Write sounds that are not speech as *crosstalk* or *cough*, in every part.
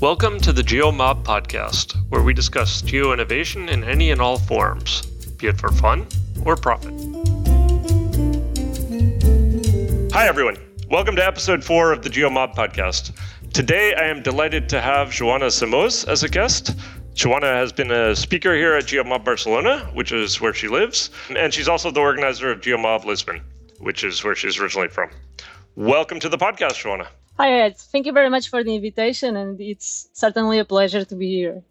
Welcome to the GeoMob podcast, where we discuss geo innovation in any and all forms, be it for fun or profit. Hi, everyone. Welcome to episode four of the GeoMob podcast. Today, I am delighted to have Joana Simoes as a guest. Joana has been a speaker here at GeoMob Barcelona, which is where she lives, and she's also the organizer of GeoMob Lisbon, which is where she's originally from. Welcome to the podcast, Joana. Hi, Ed. Thank you very much for the invitation, and it's certainly a pleasure to be here.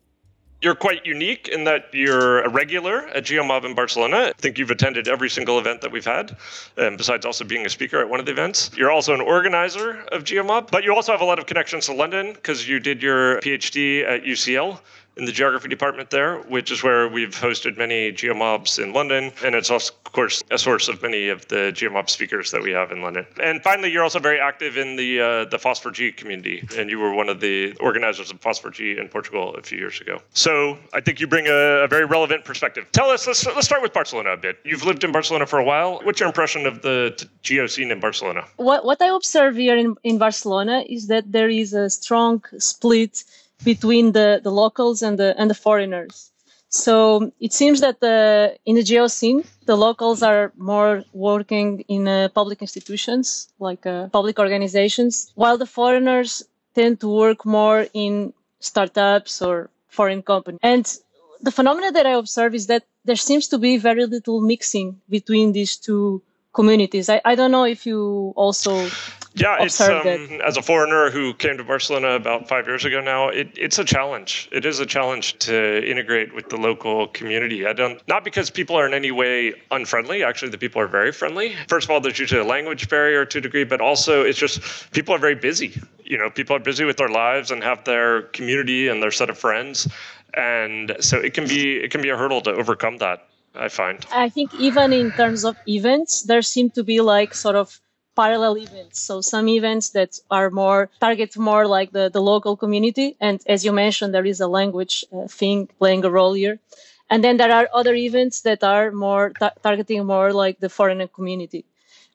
You're quite unique in that you're a regular at GeoMob in Barcelona. I think you've attended every single event that we've had, um, besides also being a speaker at one of the events. You're also an organizer of GeoMob, but you also have a lot of connections to London because you did your PhD at UCL in the geography department there, which is where we've hosted many geomobs in London. And it's also, of course, a source of many of the geomob speakers that we have in London. And finally, you're also very active in the uh, the FOSS4G community. And you were one of the organizers of FOSS4G in Portugal a few years ago. So I think you bring a, a very relevant perspective. Tell us, let's, let's start with Barcelona a bit. You've lived in Barcelona for a while. What's your impression of the t- geo scene in Barcelona? What, what I observe here in, in Barcelona is that there is a strong split between the, the locals and the and the foreigners. So it seems that the in the geo scene, the locals are more working in uh, public institutions like uh, public organizations, while the foreigners tend to work more in startups or foreign companies. And the phenomena that I observe is that there seems to be very little mixing between these two communities. I, I don't know if you also yeah, it's um, as a foreigner who came to Barcelona about five years ago now. It, it's a challenge. It is a challenge to integrate with the local community. I don't not because people are in any way unfriendly. Actually, the people are very friendly. First of all, there's usually a language barrier to a degree, but also it's just people are very busy. You know, people are busy with their lives and have their community and their set of friends, and so it can be it can be a hurdle to overcome that. I find. I think even in terms of events, there seem to be like sort of parallel events. So some events that are more target more like the, the local community. And as you mentioned, there is a language uh, thing playing a role here. And then there are other events that are more ta- targeting more like the foreigner community,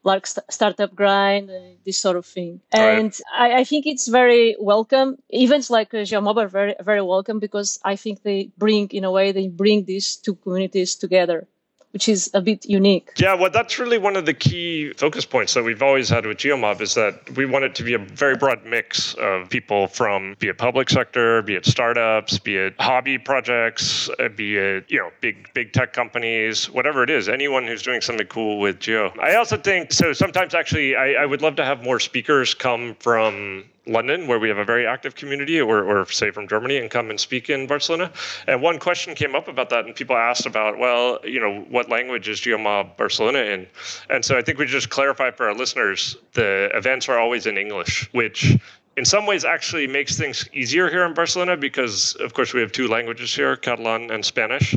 like st- startup grind and this sort of thing. And right. I, I, think it's very welcome. Events like uh, GeoMob are very, very welcome because I think they bring, in a way, they bring these two communities together which is a bit unique. Yeah, well, that's really one of the key focus points that we've always had with GeoMob is that we want it to be a very broad mix of people from be it public sector, be it startups, be it hobby projects, uh, be it you know big big tech companies, whatever it is, anyone who's doing something cool with geo. I also think so. Sometimes actually, I, I would love to have more speakers come from London, where we have a very active community, or, or say from Germany, and come and speak in Barcelona. And one question came up about that, and people asked about, well, you know, what language is GeoMob Barcelona in? And so I think we just clarify for our listeners the events are always in English, which in some ways actually makes things easier here in Barcelona because, of course, we have two languages here, Catalan and Spanish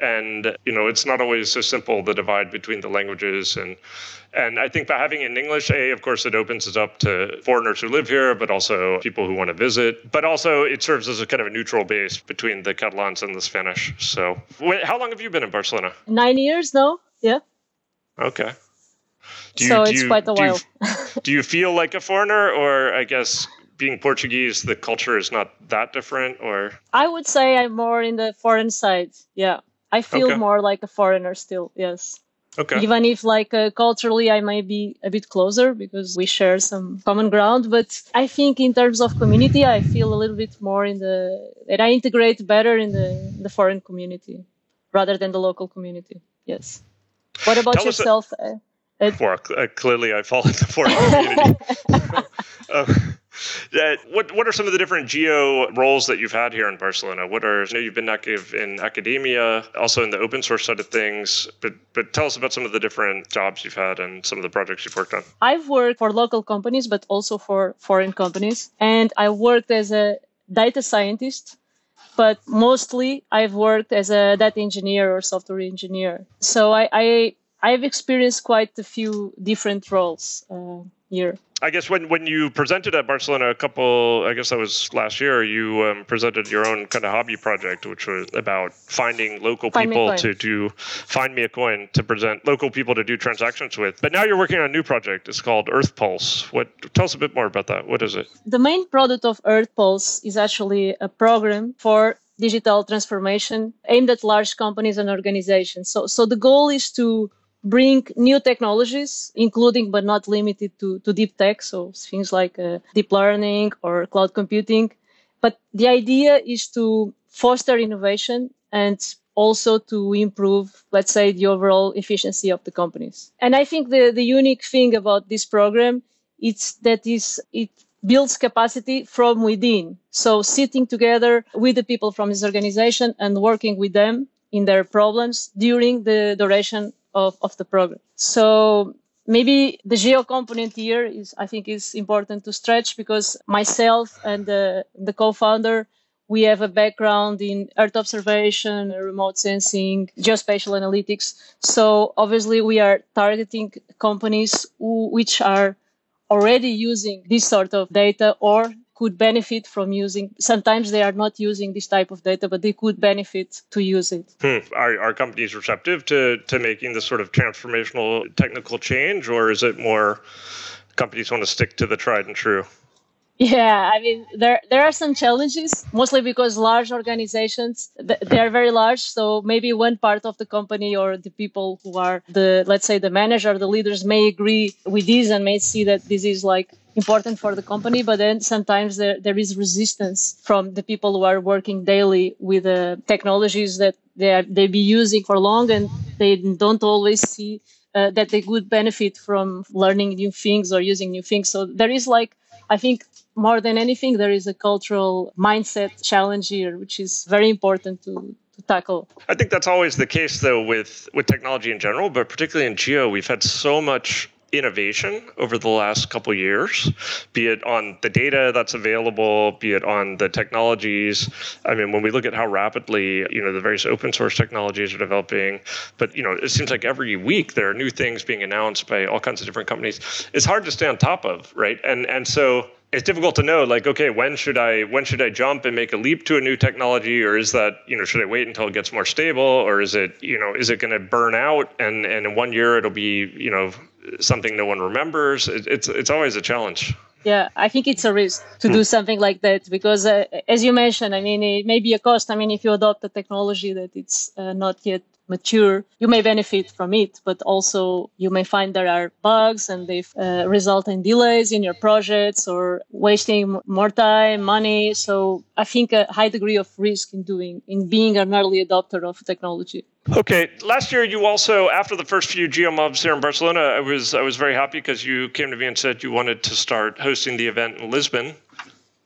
and you know it's not always so simple the divide between the languages and and I think by having it in English, a of course it opens it up to foreigners who live here, but also people who want to visit. But also it serves as a kind of a neutral base between the Catalans and the Spanish. So, wait, how long have you been in Barcelona? Nine years now. Yeah. Okay. You, so it's you, quite a while. Do you, *laughs* do you feel like a foreigner, or I guess being Portuguese, the culture is not that different, or? I would say I'm more in the foreign side. Yeah. I feel okay. more like a foreigner still. Yes. Okay. Even if like uh, culturally I might be a bit closer because we share some common ground, but I think in terms of community, I feel a little bit more in the that I integrate better in the the foreign community rather than the local community. Yes. What about Tell yourself? A, uh, uh, uh, clearly, I fall in the foreign community. *laughs* *laughs* what what are some of the different geo roles that you've had here in Barcelona? What are I know you've been active in academia, also in the open source side of things, but but tell us about some of the different jobs you've had and some of the projects you've worked on. I've worked for local companies, but also for foreign companies, and I worked as a data scientist but mostly I've worked as a data engineer or software engineer. So I, I I've experienced quite a few different roles. Uh, year. I guess when, when you presented at Barcelona a couple, I guess that was last year, you um, presented your own kind of hobby project, which was about finding local Find people to do, find me a coin to present local people to do transactions with. But now you're working on a new project. It's called Earth Pulse. What? Tell us a bit more about that. What is it? The main product of Earth Pulse is actually a program for digital transformation aimed at large companies and organizations. So, so the goal is to bring new technologies, including but not limited to, to deep tech, so things like uh, deep learning or cloud computing. But the idea is to foster innovation and also to improve, let's say, the overall efficiency of the companies. And I think the, the unique thing about this program is that is it builds capacity from within. So sitting together with the people from this organization and working with them in their problems during the duration of, of the program. So maybe the geo component here is, I think, is important to stretch because myself and the, the co-founder, we have a background in Earth observation, remote sensing, geospatial analytics. So obviously we are targeting companies who, which are already using this sort of data or could benefit from using sometimes they are not using this type of data but they could benefit to use it hmm. are, are companies receptive to, to making this sort of transformational technical change or is it more companies want to stick to the tried and true yeah, I mean there there are some challenges, mostly because large organizations they are very large. So maybe one part of the company or the people who are the let's say the manager, the leaders may agree with this and may see that this is like important for the company, but then sometimes there, there is resistance from the people who are working daily with the technologies that they are, they be using for long and they don't always see uh, that they would benefit from learning new things or using new things. So there is like I think more than anything, there is a cultural mindset challenge here, which is very important to, to tackle. I think that's always the case, though, with, with technology in general, but particularly in geo, we've had so much innovation over the last couple years, be it on the data that's available, be it on the technologies. I mean, when we look at how rapidly you know the various open source technologies are developing, but you know it seems like every week there are new things being announced by all kinds of different companies. It's hard to stay on top of, right? And and so it's difficult to know like okay when should i when should i jump and make a leap to a new technology or is that you know should i wait until it gets more stable or is it you know is it going to burn out and and in one year it'll be you know something no one remembers it, it's it's always a challenge yeah i think it's a risk to do hmm. something like that because uh, as you mentioned i mean it may be a cost i mean if you adopt a technology that it's uh, not yet mature, you may benefit from it, but also you may find there are bugs and they uh, result in delays in your projects or wasting more time, money. So I think a high degree of risk in doing, in being an early adopter of technology. Okay, last year you also, after the first few GeoMobs here in Barcelona, I was I was very happy because you came to me and said you wanted to start hosting the event in Lisbon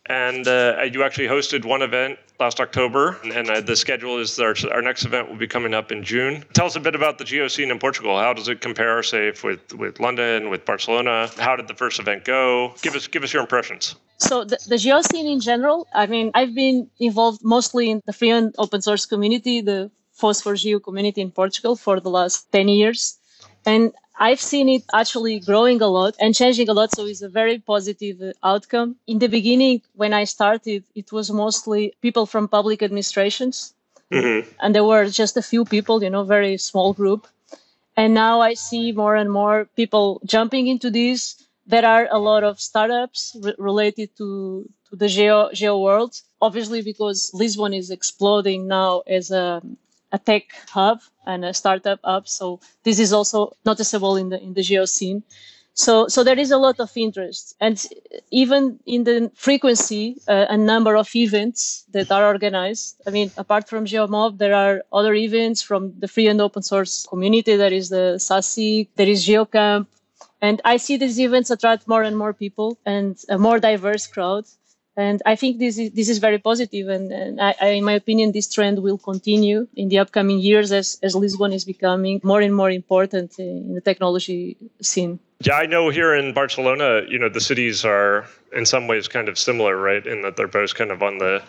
and uh, you actually hosted one event last October, and uh, the schedule is our, our next event will be coming up in June. Tell us a bit about the geo scene in Portugal. How does it compare, say, with with London, with Barcelona? How did the first event go? Give us give us your impressions. So the, the geo scene in general, I mean, I've been involved mostly in the free and open source community, the FOSS4Geo community in Portugal for the last 10 years. And I've seen it actually growing a lot and changing a lot. So it's a very positive uh, outcome. In the beginning, when I started, it was mostly people from public administrations. Mm-hmm. And there were just a few people, you know, very small group. And now I see more and more people jumping into this. There are a lot of startups re- related to, to the geo, geo world. Obviously, because Lisbon is exploding now as a a tech hub and a startup hub. So this is also noticeable in the in the geo scene. So so there is a lot of interest, and even in the frequency, uh, a number of events that are organized. I mean, apart from GeoMob, there are other events from the free and open source community. There is the SASIG, there is GeoCamp, and I see these events attract more and more people and a more diverse crowd and I think this is this is very positive, and, and I, I, in my opinion, this trend will continue in the upcoming years as as Lisbon is becoming more and more important eh, in the technology scene. Yeah, I know here in Barcelona, you know, the cities are in some ways kind of similar, right? In that they're both kind of on the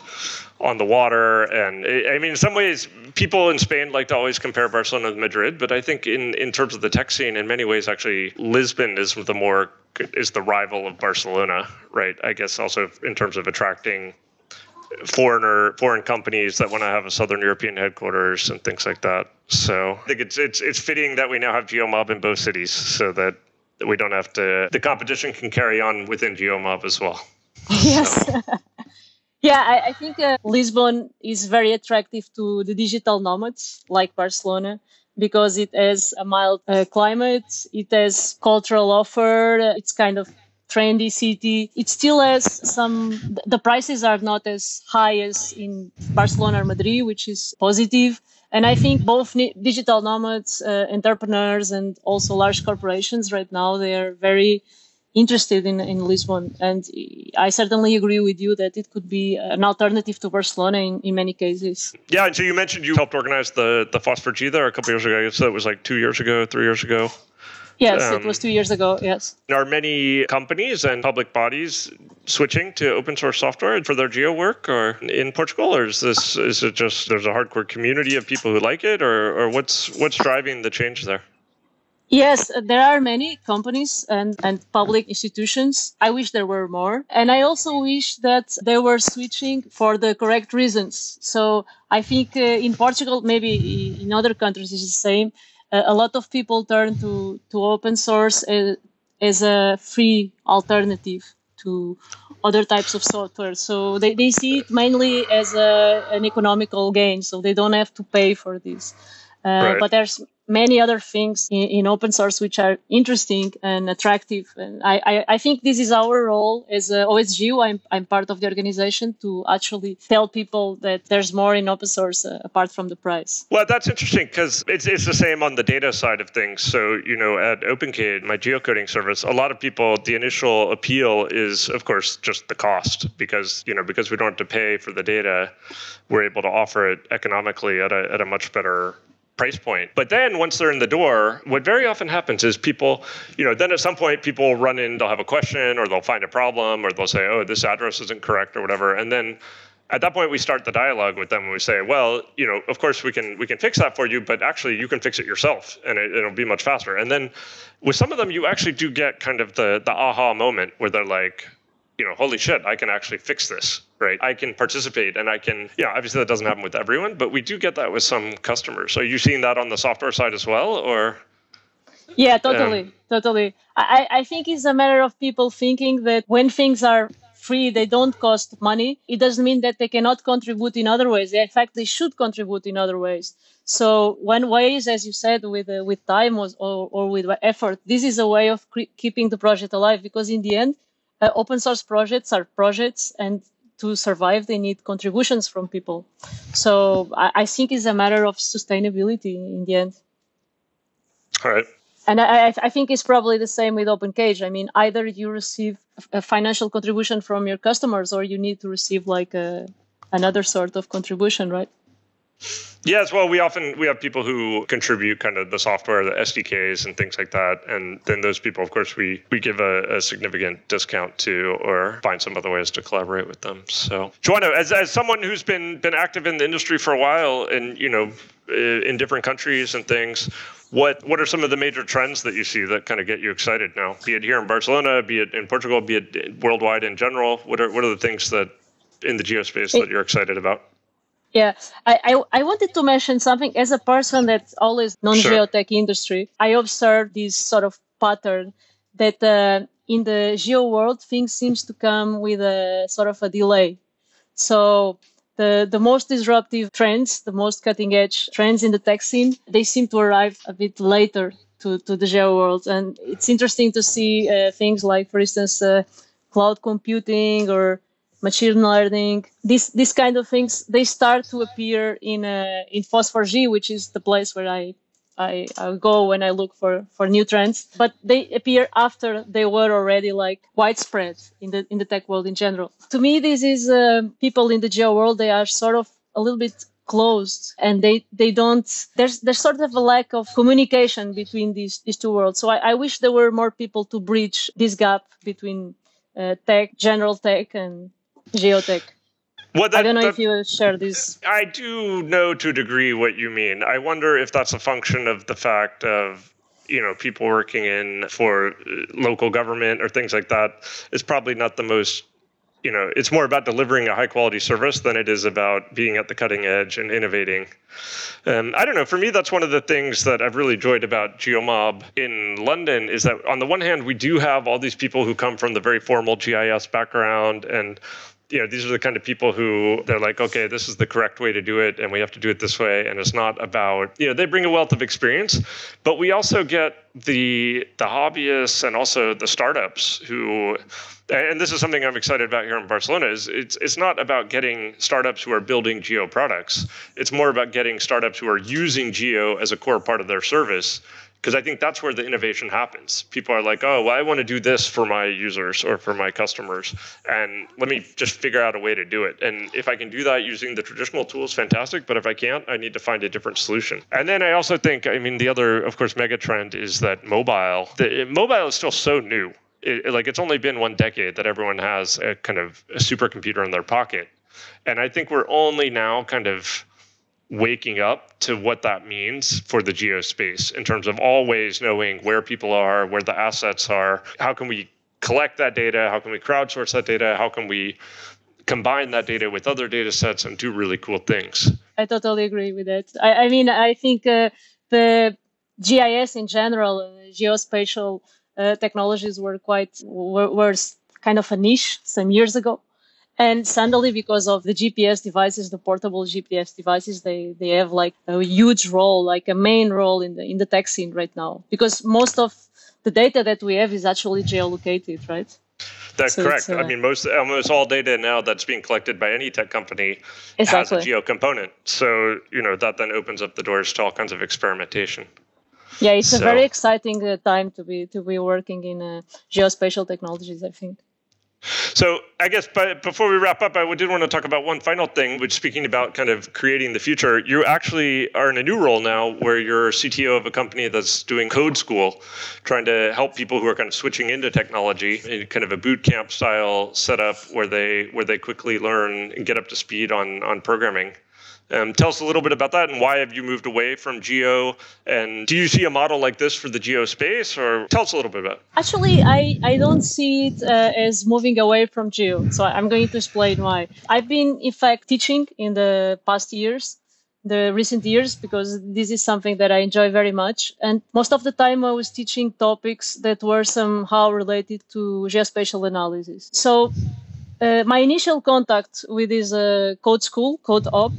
on the water, and I mean, in some ways, people in Spain like to always compare Barcelona with Madrid, but I think in in terms of the tech scene, in many ways, actually, Lisbon is the more is the rival of Barcelona, right? I guess also in terms of attracting foreigner foreign companies that want to have a Southern European headquarters and things like that. So I think it's it's it's fitting that we now have GeoMob in both cities, so that we don't have to the competition can carry on within geomob as well. Yes. So. *laughs* yeah i, I think uh, lisbon is very attractive to the digital nomads like barcelona because it has a mild uh, climate it has cultural offer it's kind of trendy city. It still has some the prices are not as high as in barcelona or madrid which is positive and I think both digital nomads, uh, entrepreneurs, and also large corporations right now, they are very interested in, in Lisbon. And I certainly agree with you that it could be an alternative to Barcelona in, in many cases. Yeah, and so you mentioned you helped organize the, the FOSS4G there a couple years ago. So it was like two years ago, three years ago. Yes, um, it was two years ago. Yes. There are many companies and public bodies switching to open source software for their geo work, or in Portugal, or is this is it just there's a hardcore community of people who like it, or or what's what's driving the change there? Yes, there are many companies and, and public institutions. I wish there were more. And I also wish that they were switching for the correct reasons. So I think uh, in Portugal, maybe in other countries, it's the same a lot of people turn to, to open source as, as a free alternative to other types of software. So they, they see it mainly as a, an economical gain, so they don't have to pay for this. Uh, right. But there's many other things in, in, open source which are interesting and attractive. And I, I, I think this is our role as a OSGeo. I'm, I'm part of the organization to actually tell people that there's more in open source uh, apart from the price. Well, that's interesting because it's, it's the same on the data side of things. So, you know, at OpenCage, my geocoding service, a lot of people, the initial appeal is, of course, just the cost because, you know, because we don't have to pay for the data, we're able to offer it economically at a, at a much better price point. But then once they're in the door, what very often happens is people, you know, then at some point people run in, they'll have a question or they'll find a problem or they'll say, oh, this address isn't correct or whatever. And then at that point we start the dialogue with them and we say, well, you know, of course we can we can fix that for you, but actually you can fix it yourself and it, it'll be much faster. And then with some of them you actually do get kind of the the aha moment where they're like, you know, holy shit, I can actually fix this, right? I can participate and I can, yeah, obviously that doesn't happen with everyone, but we do get that with some customers. Are you seeing that on the software side as well, or? Yeah, totally, um, totally. I, I think it's a matter of people thinking that when things are free, they don't cost money. It doesn't mean that they cannot contribute in other ways. In fact, they should contribute in other ways. So one way is, as you said, with uh, with time or, or with effort. This is a way of cre- keeping the project alive because in the end, uh, open source projects are projects and to survive they need contributions from people so i, I think it's a matter of sustainability in the end all right and I, I think it's probably the same with OpenCage. I mean, either you receive a financial contribution from your customers, or you need to receive like a, another sort of contribution, right? Yes, well, we often we have people who contribute kind of the software, the SDKs, and things like that, and then those people, of course, we we give a, a significant discount to, or find some other ways to collaborate with them. So, Joana, as as someone who's been been active in the industry for a while, and you know, in different countries and things, what what are some of the major trends that you see that kind of get you excited now? Be it here in Barcelona, be it in Portugal, be it worldwide in general. What are what are the things that in the geospace that you're excited about? Yeah, I, I, I, wanted to mention something as a person that's always non-geotech sure. industry. I observed this sort of pattern that uh, in the geo world, things seems to come with a sort of a delay. So the, the most disruptive trends, the most cutting edge trends in the tech scene, they seem to arrive a bit later to, to the geo world. And it's interesting to see uh, things like, for instance, uh, cloud computing or machine learning, these these kind of things, they start to appear in uh, in FOSS4G, which is the place where I, I, I go when I look for, for new trends. But they appear after they were already like widespread in the in the tech world in general. To me, this is uh, people in the geo world. They are sort of a little bit closed and they they don't there's there's sort of a lack of communication between these these two worlds so i, I wish there were more people to bridge this gap between uh, tech general tech and geotech well, that, I don't know that, if you share this. I do know to a degree what you mean. I wonder if that's a function of the fact of you know people working in for uh, local government or things like that is probably not the most you know it's more about delivering a high quality service than it is about being at the cutting edge and innovating um, i don't know for me that's one of the things that i've really enjoyed about geomob in london is that on the one hand we do have all these people who come from the very formal gis background and you know, these are the kind of people who they're like, okay, this is the correct way to do it, and we have to do it this way. And it's not about, you know, they bring a wealth of experience, but we also get the the hobbyists and also the startups who, and this is something I'm excited about here in Barcelona. Is it's it's not about getting startups who are building geo products. It's more about getting startups who are using geo as a core part of their service because I think that's where the innovation happens. People are like, oh, well, I want to do this for my users or for my customers, and let me just figure out a way to do it. And if I can do that using the traditional tools, fantastic. But if I can't, I need to find a different solution. And then I also think, I mean, the other, of course, mega trend is that mobile. The, mobile is still so new. It, like it's only been one decade that everyone has a kind of a supercomputer in their pocket, and I think we're only now kind of waking up to what that means for the geospace in terms of always knowing where people are, where the assets are, how can we collect that data, how can we crowdsource that data, how can we combine that data with other data sets and do really cool things. I totally agree with that. I, I mean, I think uh, the GIS in general, uh, geospatial uh, technologies were quite were, were kind of a niche some years ago and suddenly, because of the GPS devices, the portable GPS devices, they, they have like a huge role, like a main role in the in the tech scene right now. Because most of the data that we have is actually geolocated, right? That's so correct. Uh, I mean, most almost all data now that's being collected by any tech company exactly. has a geo component. So you know that then opens up the doors to all kinds of experimentation. Yeah, it's so. a very exciting uh, time to be to be working in uh, geospatial technologies. I think. So I guess, but before we wrap up, I did want to talk about one final thing, which speaking about kind of creating the future, you actually are in a new role now where you're CTO of a company that's doing code school, trying to help people who are kind of switching into technology in kind of a boot camp style setup where they where they quickly learn and get up to speed on on programming. Um, tell us a little bit about that and why have you moved away from geo? And do you see a model like this for the geo space? Or tell us a little bit about it. Actually, I, I don't see it uh, as moving away from geo. So I'm going to explain why. I've been, in fact, teaching in the past years the recent years because this is something that I enjoy very much. And most of the time I was teaching topics that were somehow related to geospatial analysis. So uh, my initial contact with this uh, code school, CodeOp,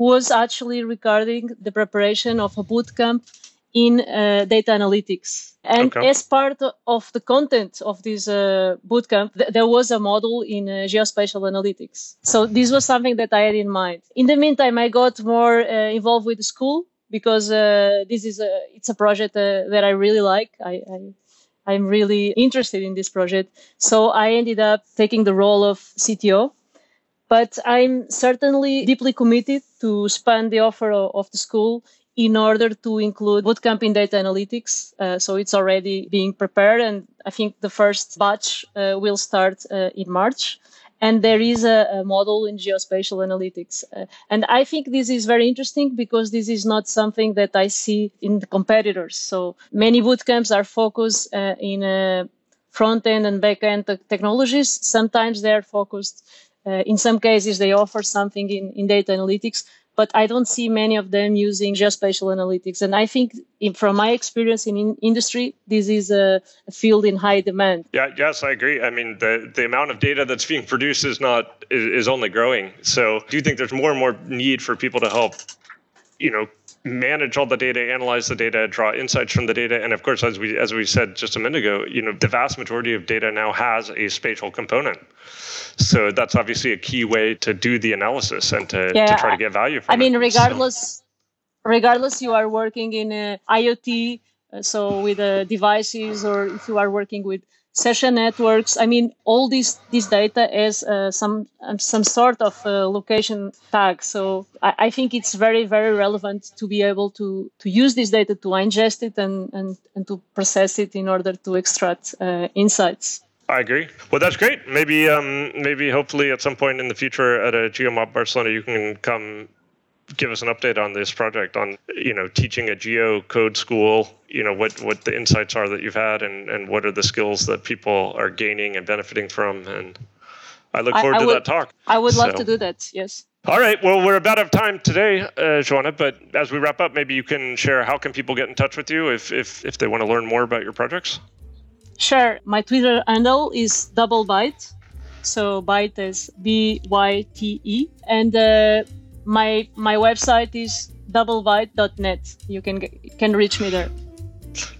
was actually regarding the preparation of a bootcamp in uh, data analytics. And okay. as part of the content of this uh, bootcamp, th- there was a model in uh, geospatial analytics. So this was something that I had in mind. In the meantime, I got more uh, involved with the school because uh, this is a it's a project uh, that I really like. I, I I'm really interested in this project. So I ended up taking the role of CTO but I'm certainly deeply committed to expand the offer of the school in order to include bootcamp in data analytics. Uh, so it's already being prepared, and I think the first batch uh, will start uh, in March. And there is a, a model in geospatial analytics. Uh, and I think this is very interesting because this is not something that I see in the competitors. So many bootcamps are focused uh, in uh, front end and back end technologies. Sometimes they are focused uh, in some cases, they offer something in, in data analytics, but I don't see many of them using geospatial analytics. And I think, in, from my experience in, in industry, this is a, a, field in high demand. Yeah, yes, I agree. I mean, the, the amount of data that's being produced is not is, is only growing. So, do you think there's more and more need for people to help, you know, manage all the data, analyze the data, draw insights from the data, and of course, as we as we said just a minute ago, you know, the vast majority of data now has a spatial component. So that's obviously a key way to do the analysis and to, yeah, to try to get value from I mean, regardless, so. regardless, you are working in IoT, uh, so with uh, devices, or if you are working with sensor networks. I mean, all this this data as uh, some um, some sort of uh, location tag. So I, I, think it's very very relevant to be able to to use this data to ingest it and and, and to process it in order to extract uh, insights. I agree. Well, that's great. Maybe, um, maybe, hopefully, at some point in the future, at a GeoMob Barcelona, you can come give us an update on this project on you know teaching a geo code school you know what what the insights are that you've had and and what are the skills that people are gaining and benefiting from and i look forward I, I to would, that talk. I would love to do that yes. All right well we're about out of time today uh, joana but as we wrap up maybe you can share how can people get in touch with you if if if they want to learn more about your projects? Sure. My twitter handle is double byte. So byte is b y t e. And uh, my my website is doublebyte.net. You can can reach me there.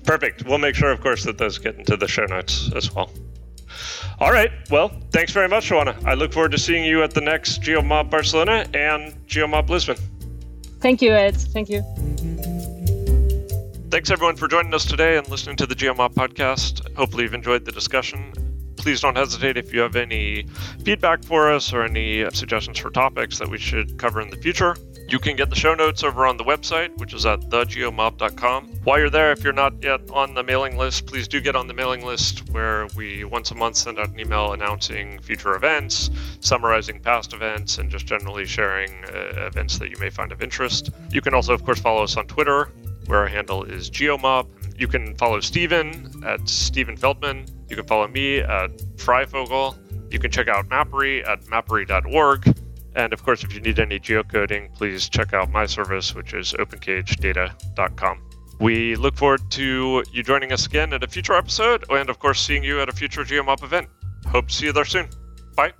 Perfect. We'll make sure, of course, that those get into the show notes as well. All right. Well, thanks very much, Joana. I look forward to seeing you at the next GeoMob Barcelona and GeoMob Lisbon. Thank you, Ed. Thank you. Thanks, everyone, for joining us today and listening to the GeoMob podcast. Hopefully, you've enjoyed the discussion please don't hesitate if you have any feedback for us or any suggestions for topics that we should cover in the future. You can get the show notes over on the website, which is at thegeomob.com. While you're there, if you're not yet on the mailing list, please do get on the mailing list where we once a month send out an email announcing future events, summarizing past events, and just generally sharing uh, events that you may find of interest. You can also, of course, follow us on Twitter, where our handle is geomob. You can follow Steven at Steven Feldman you can follow me at Freyfogle. You can check out Mappery at mappery.org. And of course, if you need any geocoding, please check out my service, which is opencagedata.com. We look forward to you joining us again at a future episode, and of course, seeing you at a future GeoMob event. Hope to see you there soon. Bye.